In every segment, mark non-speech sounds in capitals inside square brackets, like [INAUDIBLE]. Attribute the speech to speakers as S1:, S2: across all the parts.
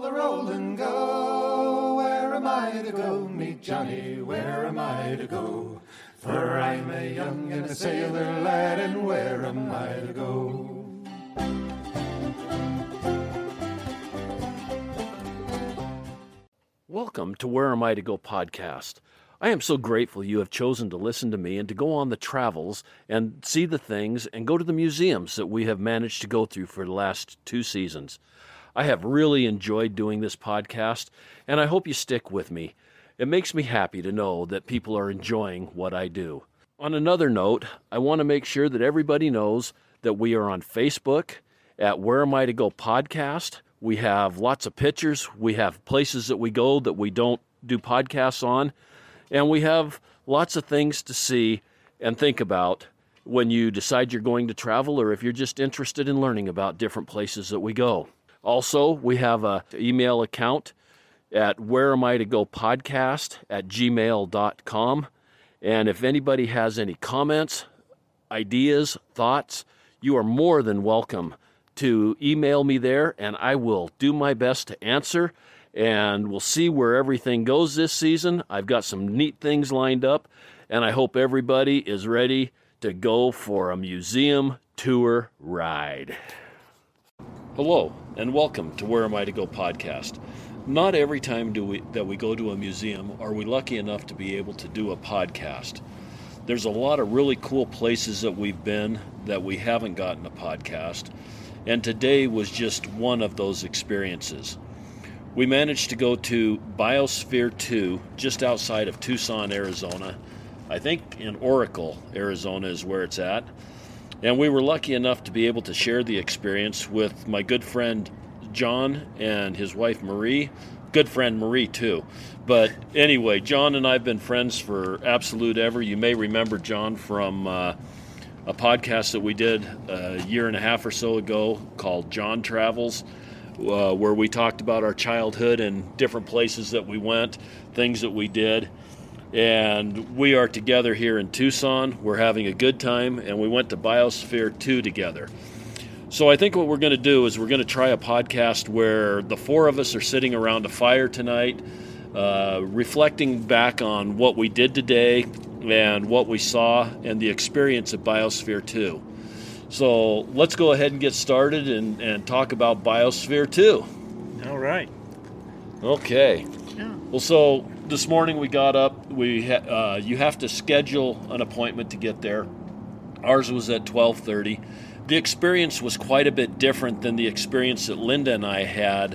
S1: the roll and go. Where am I to go? Meet Johnny, where am I to go? For I'm a young and a sailor lad, and where am I to go?
S2: Welcome to Where Am I to Go podcast. I am so grateful you have chosen to listen to me and to go on the travels and see the things and go to the museums that we have managed to go through for the last two seasons. I have really enjoyed doing this podcast, and I hope you stick with me. It makes me happy to know that people are enjoying what I do. On another note, I want to make sure that everybody knows that we are on Facebook at Where Am I to Go podcast. We have lots of pictures. We have places that we go that we don't do podcasts on. And we have lots of things to see and think about when you decide you're going to travel or if you're just interested in learning about different places that we go. Also, we have an email account at where am I to go podcast at gmail.com. And if anybody has any comments, ideas, thoughts, you are more than welcome to email me there, and I will do my best to answer. And we'll see where everything goes this season. I've got some neat things lined up, and I hope everybody is ready to go for a museum tour ride. Hello, and welcome to Where Am I to Go podcast. Not every time do we, that we go to a museum are we lucky enough to be able to do a podcast. There's a lot of really cool places that we've been that we haven't gotten a podcast and today was just one of those experiences. We managed to go to Biosphere 2 just outside of Tucson, Arizona. I think in Oracle, Arizona is where it's at. And we were lucky enough to be able to share the experience with my good friend John and his wife Marie. Good friend Marie, too. But anyway, John and I have been friends for absolute ever. You may remember John from. Uh, a podcast that we did a year and a half or so ago called John Travels, uh, where we talked about our childhood and different places that we went, things that we did. And we are together here in Tucson. We're having a good time, and we went to Biosphere 2 together. So I think what we're going to do is we're going to try a podcast where the four of us are sitting around a fire tonight, uh, reflecting back on what we did today, and what we saw and the experience at Biosphere 2. So let's go ahead and get started and, and talk about Biosphere 2.
S3: All right.
S2: Okay.
S3: Yeah.
S2: Well, so this morning we got up. We ha- uh, you have to schedule an appointment to get there. Ours was at 12:30. The experience was quite a bit different than the experience that Linda and I had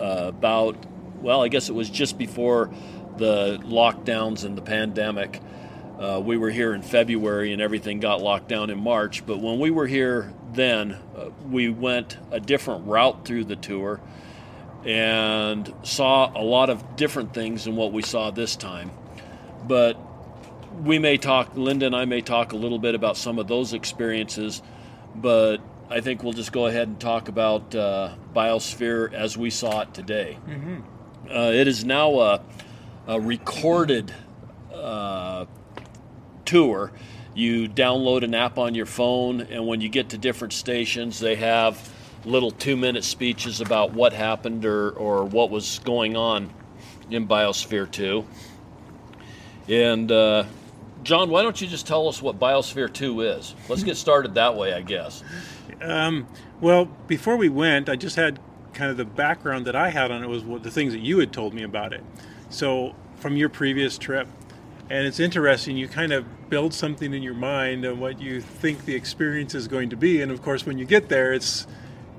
S2: uh, about. Well, I guess it was just before the lockdowns and the pandemic. Uh, we were here in February and everything got locked down in March. But when we were here then, uh, we went a different route through the tour and saw a lot of different things than what we saw this time. But we may talk, Linda and I may talk a little bit about some of those experiences, but I think we'll just go ahead and talk about uh, Biosphere as we saw it today.
S3: Mm-hmm.
S2: Uh, it is now a, a recorded uh, tour. You download an app on your phone, and when you get to different stations, they have little two minute speeches about what happened or, or what was going on in Biosphere 2. And uh, John, why don't you just tell us what Biosphere 2 is? Let's get started that way, I guess.
S3: Um, well, before we went, I just had kind of the background that I had on it was what the things that you had told me about it. So, from your previous trip, and it's interesting, you kind of build something in your mind on what you think the experience is going to be. And of course, when you get there, it's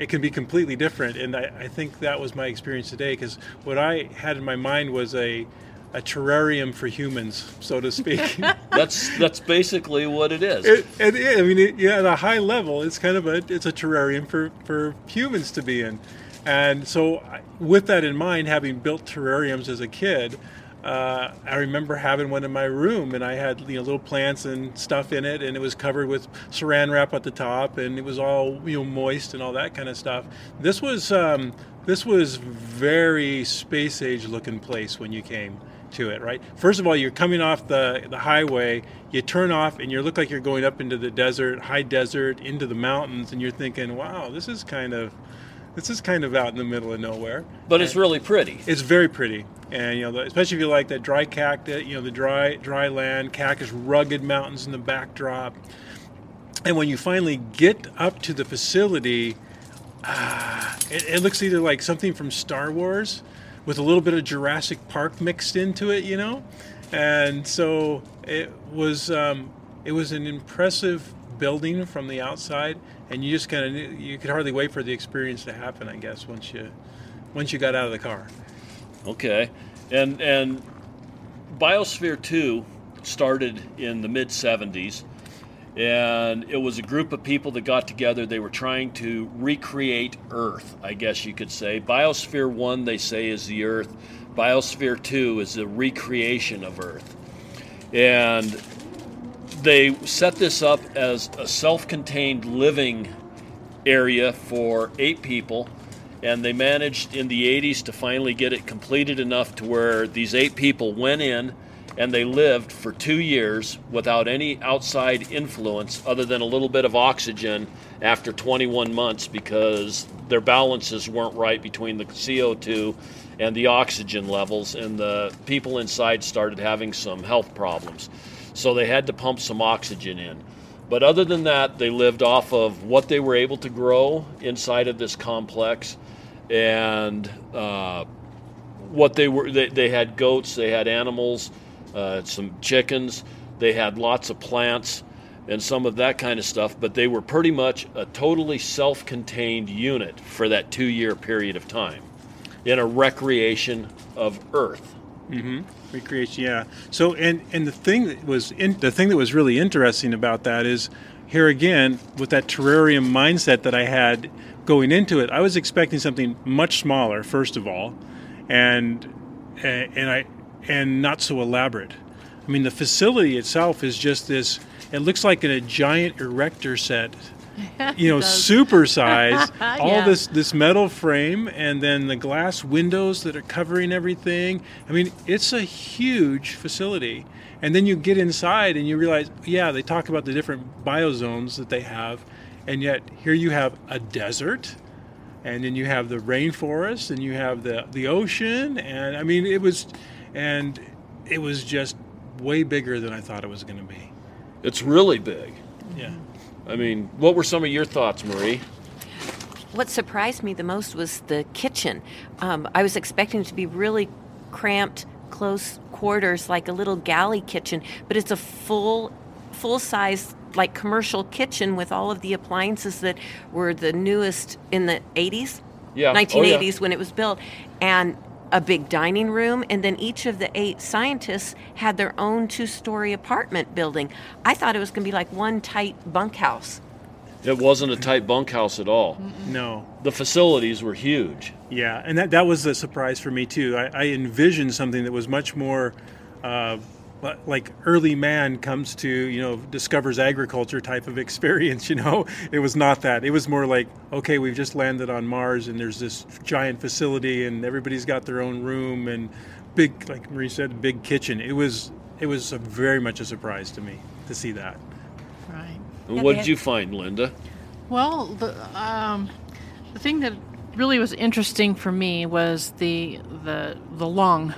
S3: it can be completely different. And I, I think that was my experience today because what I had in my mind was a a terrarium for humans, so to speak. [LAUGHS] [LAUGHS]
S2: that's that's basically what it is.
S3: It, I mean, it, yeah, at a high level, it's kind of a it's a terrarium for for humans to be in. And so, with that in mind, having built terrariums as a kid, uh, I remember having one in my room, and I had you know little plants and stuff in it, and it was covered with Saran wrap at the top, and it was all you know moist and all that kind of stuff. This was um, this was very space age looking place when you came to it, right? First of all, you're coming off the the highway, you turn off, and you look like you're going up into the desert, high desert, into the mountains, and you're thinking, wow, this is kind of this is kind of out in the middle of nowhere.
S2: But it's really pretty.
S3: It's very pretty, and you know, the, especially if you like that dry cactus, you know, the dry dry land, cactus, rugged mountains in the backdrop. And when you finally get up to the facility, ah, it, it looks either like something from Star Wars with a little bit of Jurassic Park mixed into it, you know. And so it was um, it was an impressive building from the outside, and you just kind of you could hardly wait for the experience to happen. I guess once you once you got out of the car.
S2: Okay, and and Biosphere Two started in the mid '70s, and it was a group of people that got together. They were trying to recreate Earth, I guess you could say. Biosphere One, they say, is the Earth. Biosphere Two is the recreation of Earth, and they set this up as a self-contained living area for eight people and they managed in the 80s to finally get it completed enough to where these eight people went in and they lived for two years without any outside influence other than a little bit of oxygen after 21 months because their balances weren't right between the CO2 and the oxygen levels, and the people inside started having some health problems. So they had to pump some oxygen in. But other than that, they lived off of what they were able to grow inside of this complex and uh, what they were. They, they, had goats, they had animals, uh, some chickens, they had lots of plants and some of that kind of stuff. But they were pretty much a totally self contained unit for that two year period of time in a recreation of Earth.
S3: Mm-hmm. Recreation, yeah. So, and and the thing that was in, the thing that was really interesting about that is here again with that terrarium mindset that I had going into it. I was expecting something much smaller, first of all, and and I and not so elaborate. I mean, the facility itself is just this. It looks like a giant erector set you know, [LAUGHS] super size. [LAUGHS] all yeah. this this metal frame, and then the glass windows that are covering everything. I mean, it's a huge facility. And then you get inside and you realize, yeah, they talk about the different biozones that they have, and yet here you have a desert, and then you have the rainforest, and you have the the ocean, and I mean, it was, and it was just way bigger than I thought it was going to be.
S2: It's really big.
S3: Yeah.
S2: I mean, what were some of your thoughts, Marie?
S4: What surprised me the most was the kitchen. Um, I was expecting it to be really cramped, close quarters, like a little galley kitchen, but it's a full, full size like commercial kitchen with all of the appliances that were the newest in the 80s
S2: yeah
S4: 1980s oh, yeah. when it was built and a big dining room, and then each of the eight scientists had their own two story apartment building. I thought it was going to be like one tight bunkhouse.
S2: It wasn't a tight bunkhouse at all.
S3: No.
S2: The facilities were huge.
S3: Yeah, and that, that was a surprise for me, too. I, I envisioned something that was much more. Uh, like early man comes to you know discovers agriculture type of [LAUGHS] experience you know? It was not that. It was more like okay we've just landed on mars and there's this giant facility and everybody's got their own room and big like marie said big kitchen. It was it was very much a surprise to me to see that.
S5: Right.
S2: What did you find linda?
S5: Well the um, the thing that really was interesting for me was the the the lung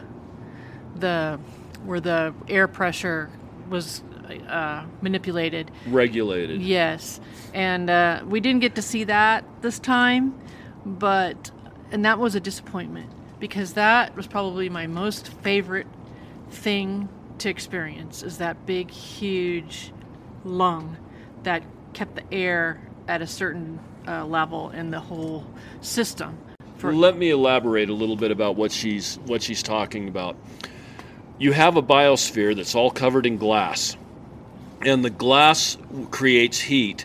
S5: the where the air pressure was uh, manipulated,
S2: regulated.
S5: Yes, and uh, we didn't get to see that this time, but and that was a disappointment because that was probably my most favorite thing to experience is that big, huge lung that kept the air at a certain uh, level in the whole system.
S2: For- Let me elaborate a little bit about what she's what she's talking about you have a biosphere that's all covered in glass, and the glass creates heat.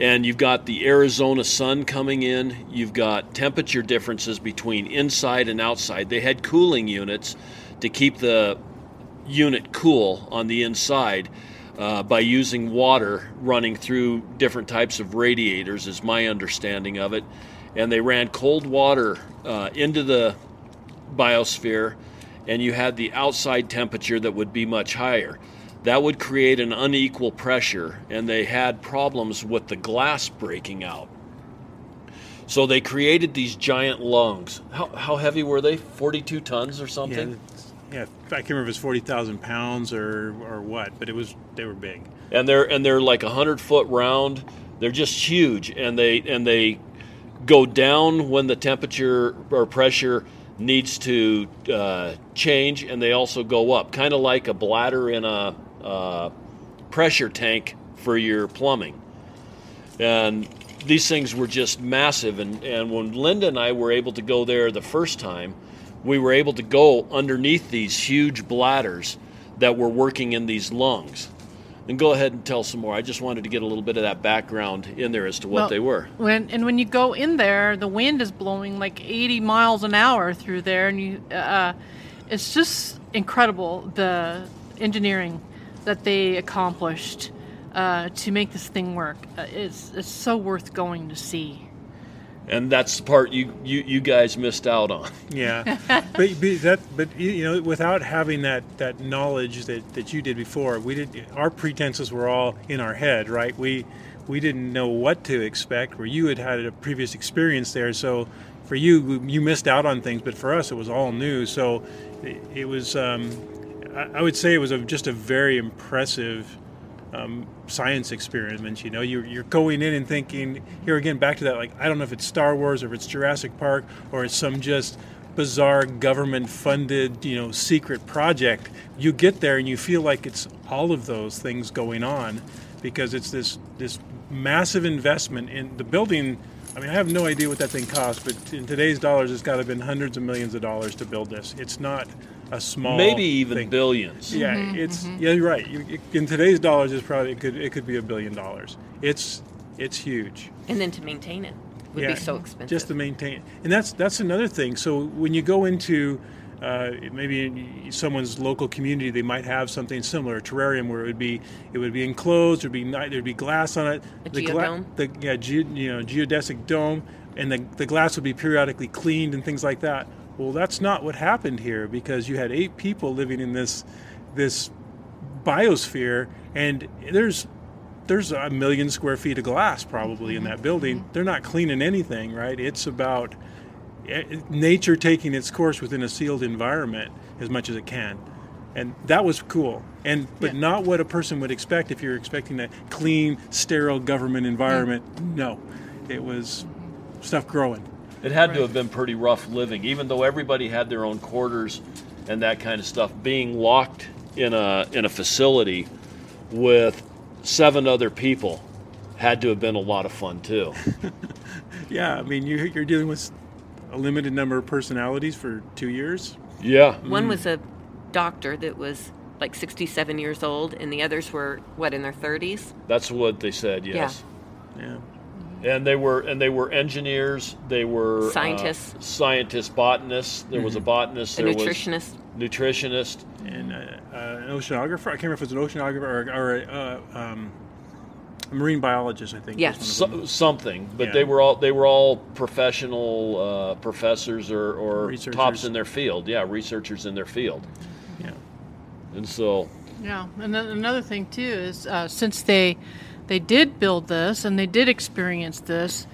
S2: And you've got the Arizona sun coming in. You've got temperature differences between inside and outside. They had cooling units to keep the unit cool on the inside uh, by using water running through different types of radiators, is my understanding of it. And they ran cold water uh, into the biosphere and you had the outside temperature that would be much higher. That would create an unequal pressure, and they had problems with the glass breaking out. So they created these giant lungs. How, how heavy were they? 42 tons or something?
S3: it's- yeah. I can't remember if it's forty thousand pounds or or what, but it was they were big.
S2: and they're and they're like 100 foot round. They're just huge and they and they go down when the temperature or pressure needs to uh, change and they also go up, kind of like a bladder in a uh, pressure tank for your plumbing. And these things were just massive. And, and when Linda and I were able to go there the first time, we were able to go underneath these huge bladders that were working in these lungs. And go ahead and tell some more. I just wanted to get a little bit of that background in there as to what
S5: Well,
S2: they were.
S5: When and when you go in there, the wind is blowing like 80 miles an hour through there, and you, uh, it's just incredible the engineering that they accomplished uh, to make this thing work. Uh, it's it's so worth going to see.
S2: And that's the part you, you, you guys missed out on.
S3: Yeah, [LAUGHS] but, but that but you know without having that that knowledge that that you did before, we did our pretenses were all in our head, right? We we didn't know what to expect. Where you had had a previous experience there, so for you you missed out on things, but for us it was all new. So it, it was um, I, I would say it was a, just a very impressive um, science experiments. You know, you're, you're going in and thinking, here again, back to that, like, I don't know if it's Star Wars or if it's Jurassic Park or it's some just bizarre government funded, you know, secret project. You get there and you feel like it's all of those things going on because it's this, this massive investment in the building. I mean, I have no idea what that thing costs, but in today's dollars, it's got to have been hundreds of millions of dollars to build this. It's not a small,
S2: Maybe even
S3: thing.
S2: billions.
S3: Yeah, it's yeah, you're right. You, in today's dollars, it's probably it could it could be a billion dollars. It's it's huge.
S4: And then to maintain it would
S3: yeah,
S4: be so expensive.
S3: just to maintain. It. And that's that's another thing. So when you go into uh, maybe in someone's local community, they might have something similar, a terrarium where it would be it would be enclosed, there'd be ni- there'd be glass on it,
S4: A
S3: the
S4: geodome?
S3: the yeah, ge- you know, geodesic dome, and the the glass would be periodically cleaned and things like that. Well, that's not what happened here because you had eight people living in this this biosphere, and there's there's a million square feet of glass probably in that building. They're not cleaning anything, right? It's about eh, nature taking its course within a sealed environment as much as it can. And that was cool. And but
S5: Yeah.
S3: not what a person would expect if you're expecting a clean, sterile government environment. No. It was stuff growing.
S2: It had to have been pretty rough living, even though everybody had their own quarters and that kind of stuff. Being locked in a in a facility with seven other people had to have been a lot of fun too. [LAUGHS]
S3: Yeah, I mean you you're dealing with a limited number of personalities for 2 years.
S2: Yeah,
S4: One mm. was a doctor that was like 67 years old, and the others were, what, in their 30s?
S2: that's what they said. Yes.
S3: Yeah.
S2: And they were and they were engineers. They were uh,
S4: Scientists.
S2: scientists, botanists. There was a botanist.
S4: A
S2: there
S4: nutritionist.
S2: was nutritionist.
S3: and uh, uh, an oceanographer. I can't remember if it was an oceanographer or, or a, uh, um, a marine biologist. I think.
S4: Yes.
S3: was one of them.
S2: So, something, but
S3: Yeah.
S2: they were all they were all professional uh, professors or, or tops in their field. Yeah, researchers in their field.
S3: Yeah.
S2: And so,
S5: Yeah, and then another thing too is uh, since they they did build this and they did experience this,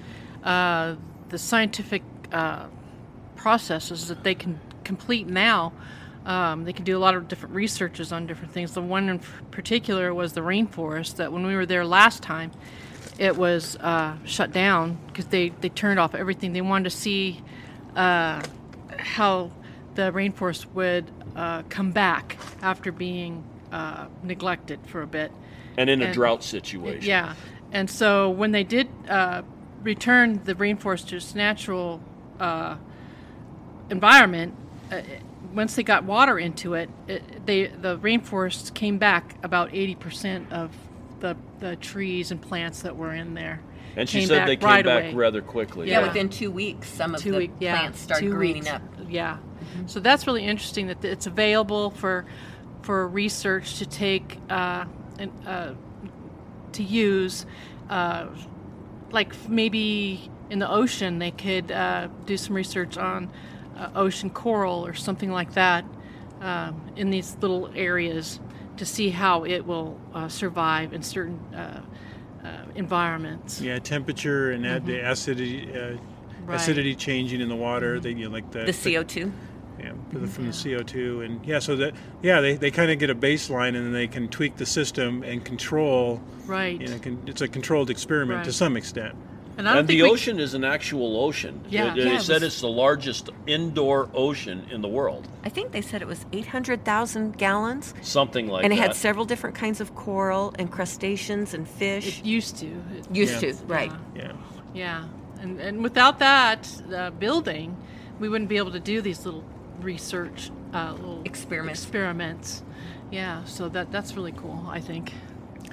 S5: uh, the scientific uh, processes that they can complete now, um, they can do a lot of different researches on different things. The one in particular was the rainforest. That when we were there last time, it was uh, shut down because they they turned off everything. They wanted to see uh, how the rainforest would uh, come back after being uh, neglected for a bit.
S2: And in a
S5: And-
S2: drought situation.
S5: Yeah, and so when they did uh, return the rainforest to its natural uh, environment, uh, once they got water into it, it, they the rainforest came back about eighty percent of the the trees and plants that were in there.
S2: And she said they came
S5: right
S2: back
S5: away.
S2: rather quickly.
S4: Yeah,
S5: Yeah.
S4: within two weeks, some of
S5: two
S4: the
S5: week, yeah,
S4: plants start
S5: two
S4: greening
S5: weeks.
S4: up.
S5: Yeah, so that's really interesting that it's available for for research to take uh, and uh, to use. Uh, like maybe in the ocean, they could uh, do some research on uh, ocean coral or something like that um, in these little areas to see how it will uh, survive in certain uh, uh, environments.
S3: Yeah, temperature and ad- the acidity, uh,
S5: Right.
S3: acidity changing in the water. They you know like the
S4: The CO2.
S3: yeah, for the- from the CO2 and yeah, so that yeah they, they kind of get a baseline and then they can tweak the system and control.
S5: Right.
S3: You know, can, it's a controlled experiment to some extent.
S5: And I don't
S2: And
S5: think
S2: the
S5: we,
S2: ocean is an actual ocean.
S5: Yeah.
S2: They, they
S5: Yeah, it
S2: said
S5: was-
S2: it's the largest indoor ocean in the world.
S4: I think they said it was 800,000 gallons.
S2: Something like that.
S4: and it had several different kinds of coral and crustaceans and fish.
S5: it used to. It-
S4: Used
S3: Yeah.
S4: to, right.
S3: Yeah.
S5: Yeah, and and without that uh, building, we wouldn't be able to do these little research uh, little
S4: Experiments.
S5: Experiments. Yeah, so that that's really cool. I think.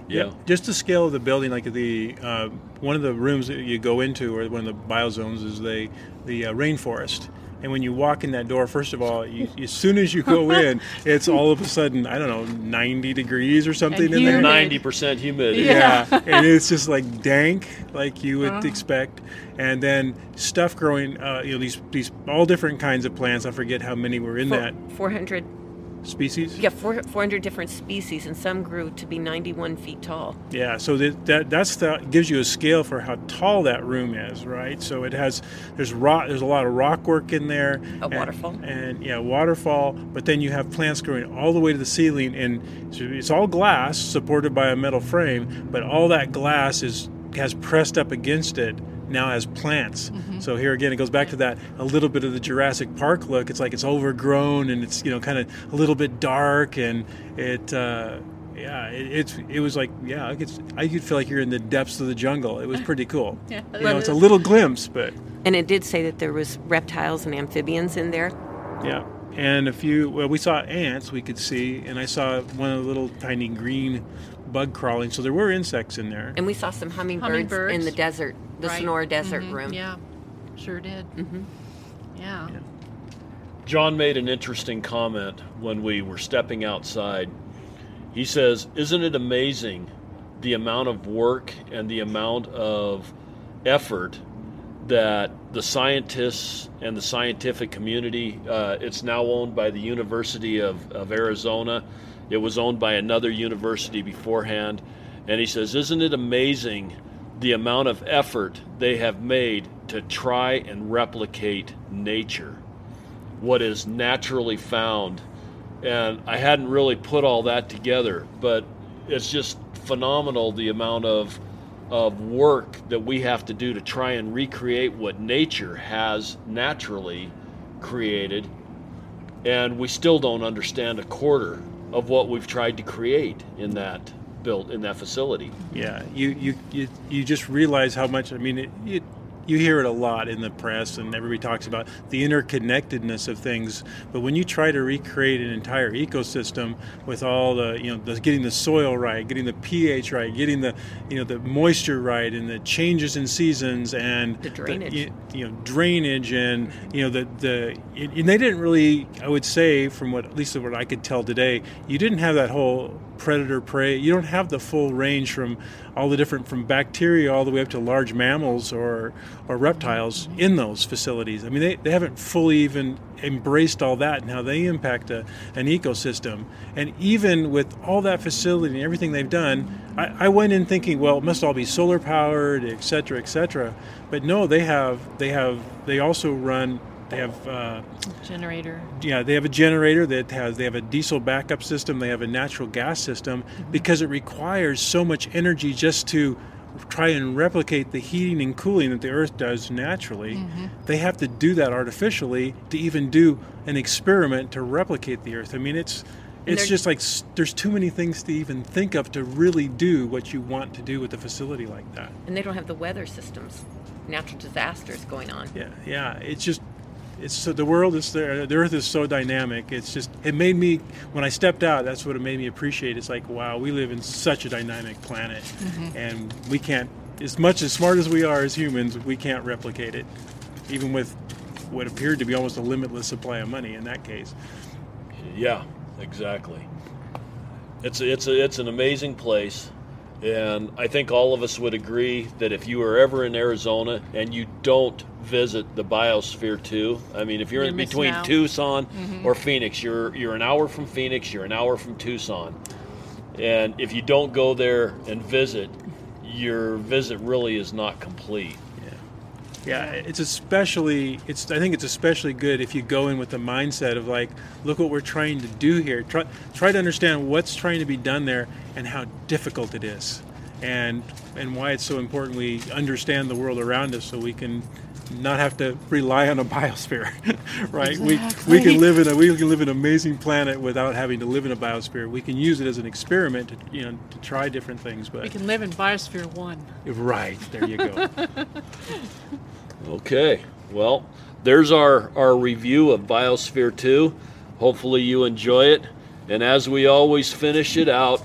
S2: yeah.
S3: Just the scale of the building, like the uh, one of the rooms that you go into, or one of the biozones, is the the uh, rainforest. And when you walk in that door, first of all, you, as soon as you go [LAUGHS] in, it's all of a sudden I don't know, 90 degrees or something
S5: And
S3: in there.
S2: Ninety percent humidity.
S5: Yeah.
S3: yeah, and it's just like dank, like you would
S5: Uh-huh.
S3: expect, and then stuff growing. Uh, you know, these these all different kinds of plants. I forget how many were in
S4: Four-
S3: that
S4: 400,
S3: species.
S4: yeah, four, 400 different species, and some grew to be 91 feet tall.
S3: Yeah, so that, that that's the gives you a scale for how tall that room is, right? So it has there's rock there's a lot of rock work in there,
S4: A
S3: and-
S4: waterfall.
S3: and yeah, waterfall. But then you have plants growing all the way to the ceiling, and it's all glass supported by a metal frame, but all that glass is has pressed up against it now as plants. So here again, it goes back to that a little bit of the Jurassic Park look. It's like it's overgrown and it's you know kind of a little bit dark and it. Uh, yeah, it, it's it was like yeah, I could I could feel like you're in the depths of the jungle. It was [LAUGHS] pretty cool.
S5: Yeah,
S3: you know, it's a little glimpse, but
S4: And it did say that there was reptiles and amphibians in there.
S3: yeah. And a few well, we saw ants we could see, and I saw one of the little tiny green bug crawling. So there were insects in there.
S4: And we saw some hummingbirds, in the desert, the
S5: Right.
S4: Sonora Desert
S5: Mhm,
S4: room.
S5: Yeah, sure did. Mm-hmm. Yeah.
S3: Yeah.
S2: John made an interesting comment when we were stepping outside. He says, Isn't it amazing the amount of work and the amount of effort that the scientists and the scientific community, uh, it's now owned by the University of, of Arizona. It was owned by another university beforehand. And he says, Isn't it amazing the amount of effort they have made to try and replicate nature? what is naturally found. And I hadn't really put all that together, but it's just phenomenal the amount of of work that we have to do to try and recreate what nature has naturally created. And we still don't understand a quarter of what we've tried to create in that built in that facility.
S3: Yeah, you you you, you just realize how much. I mean, it, it, you hear it a lot in the press, and everybody talks about the interconnectedness of things. But when you try to recreate an entire ecosystem with all the you know, the, getting the soil right, getting the pH right, getting the you know the moisture right, and the changes in seasons and
S4: The drainage.
S3: you, you know drainage and mm-hmm. you know the the and they didn't really I would say from what at least what I could tell today you didn't have that whole predator prey. You don't have the full range from all the different from bacteria all the way up to large mammals or or reptiles in those facilities. I mean they, they haven't fully even embraced all that and how they impact a, an ecosystem. And even with all that facility and everything they've done I, I went in thinking well it must all be solar powered et cetera et cetera. But no they have they have they also run they have uh,
S5: Generator.
S3: yeah they have a generator that has they have a diesel backup system they have a natural gas system because it requires so much energy just to try and replicate the heating and cooling that the earth does naturally. They have to do that artificially to even do an experiment to replicate the earth. I mean it's it's just like there's too many things to even think of to really do what you want to do with a facility like that.
S4: And they don't have the weather systems, natural disasters going on.
S3: yeah yeah it's just it's so the world is there the earth is so dynamic it's just it made me when i stepped out that's what it made me appreciate it's like wow we live in such a dynamic planet. Mm-hmm. And we can't as much as smart as we are as humans we can't replicate it even with what appeared to be almost a limitless supply of money in that case.
S2: Yeah, exactly. It's a, it's a, it's an amazing place, and I think all of us would agree that if you are ever in Arizona and you don't visit the Biosphere 2, I mean, if you're,
S5: You're
S2: in
S5: missing
S2: between
S5: out.
S2: Tucson mm-hmm. or Phoenix, you're you're an hour from Phoenix, you're an hour from Tucson, and if you don't go there and visit, your visit really is not complete.
S3: Yeah, it's especially it's I think it's especially good if you go in with the mindset of like, look what we're trying to do here. Try try to understand what's trying to be done there and how difficult it is. And and why it's so important we understand the world around us so we can not have to rely on a [LAUGHS] biosphere, [LAUGHS] right?
S5: Exactly.
S3: We, we can live in a we can live in an amazing planet without having to live in a biosphere. We can use it as an experiment to you know to try different things. But
S5: We can live in Biosphere 1.
S3: right there you go. [LAUGHS]
S2: Okay. Well, there's our, our review of Biosphere 2. Hopefully you enjoy it. And as we always finish it out,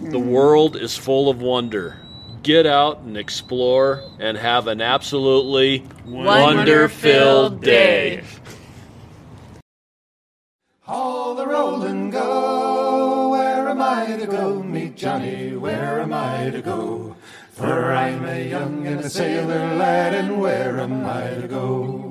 S2: the world is full of wonder. Get out and explore and have an absolutely wonder-filled day.
S1: All the roll and go. Where am I to go? Meet Johnny. Where am I to go? For I'm a young and a sailor lad, and where am I to go?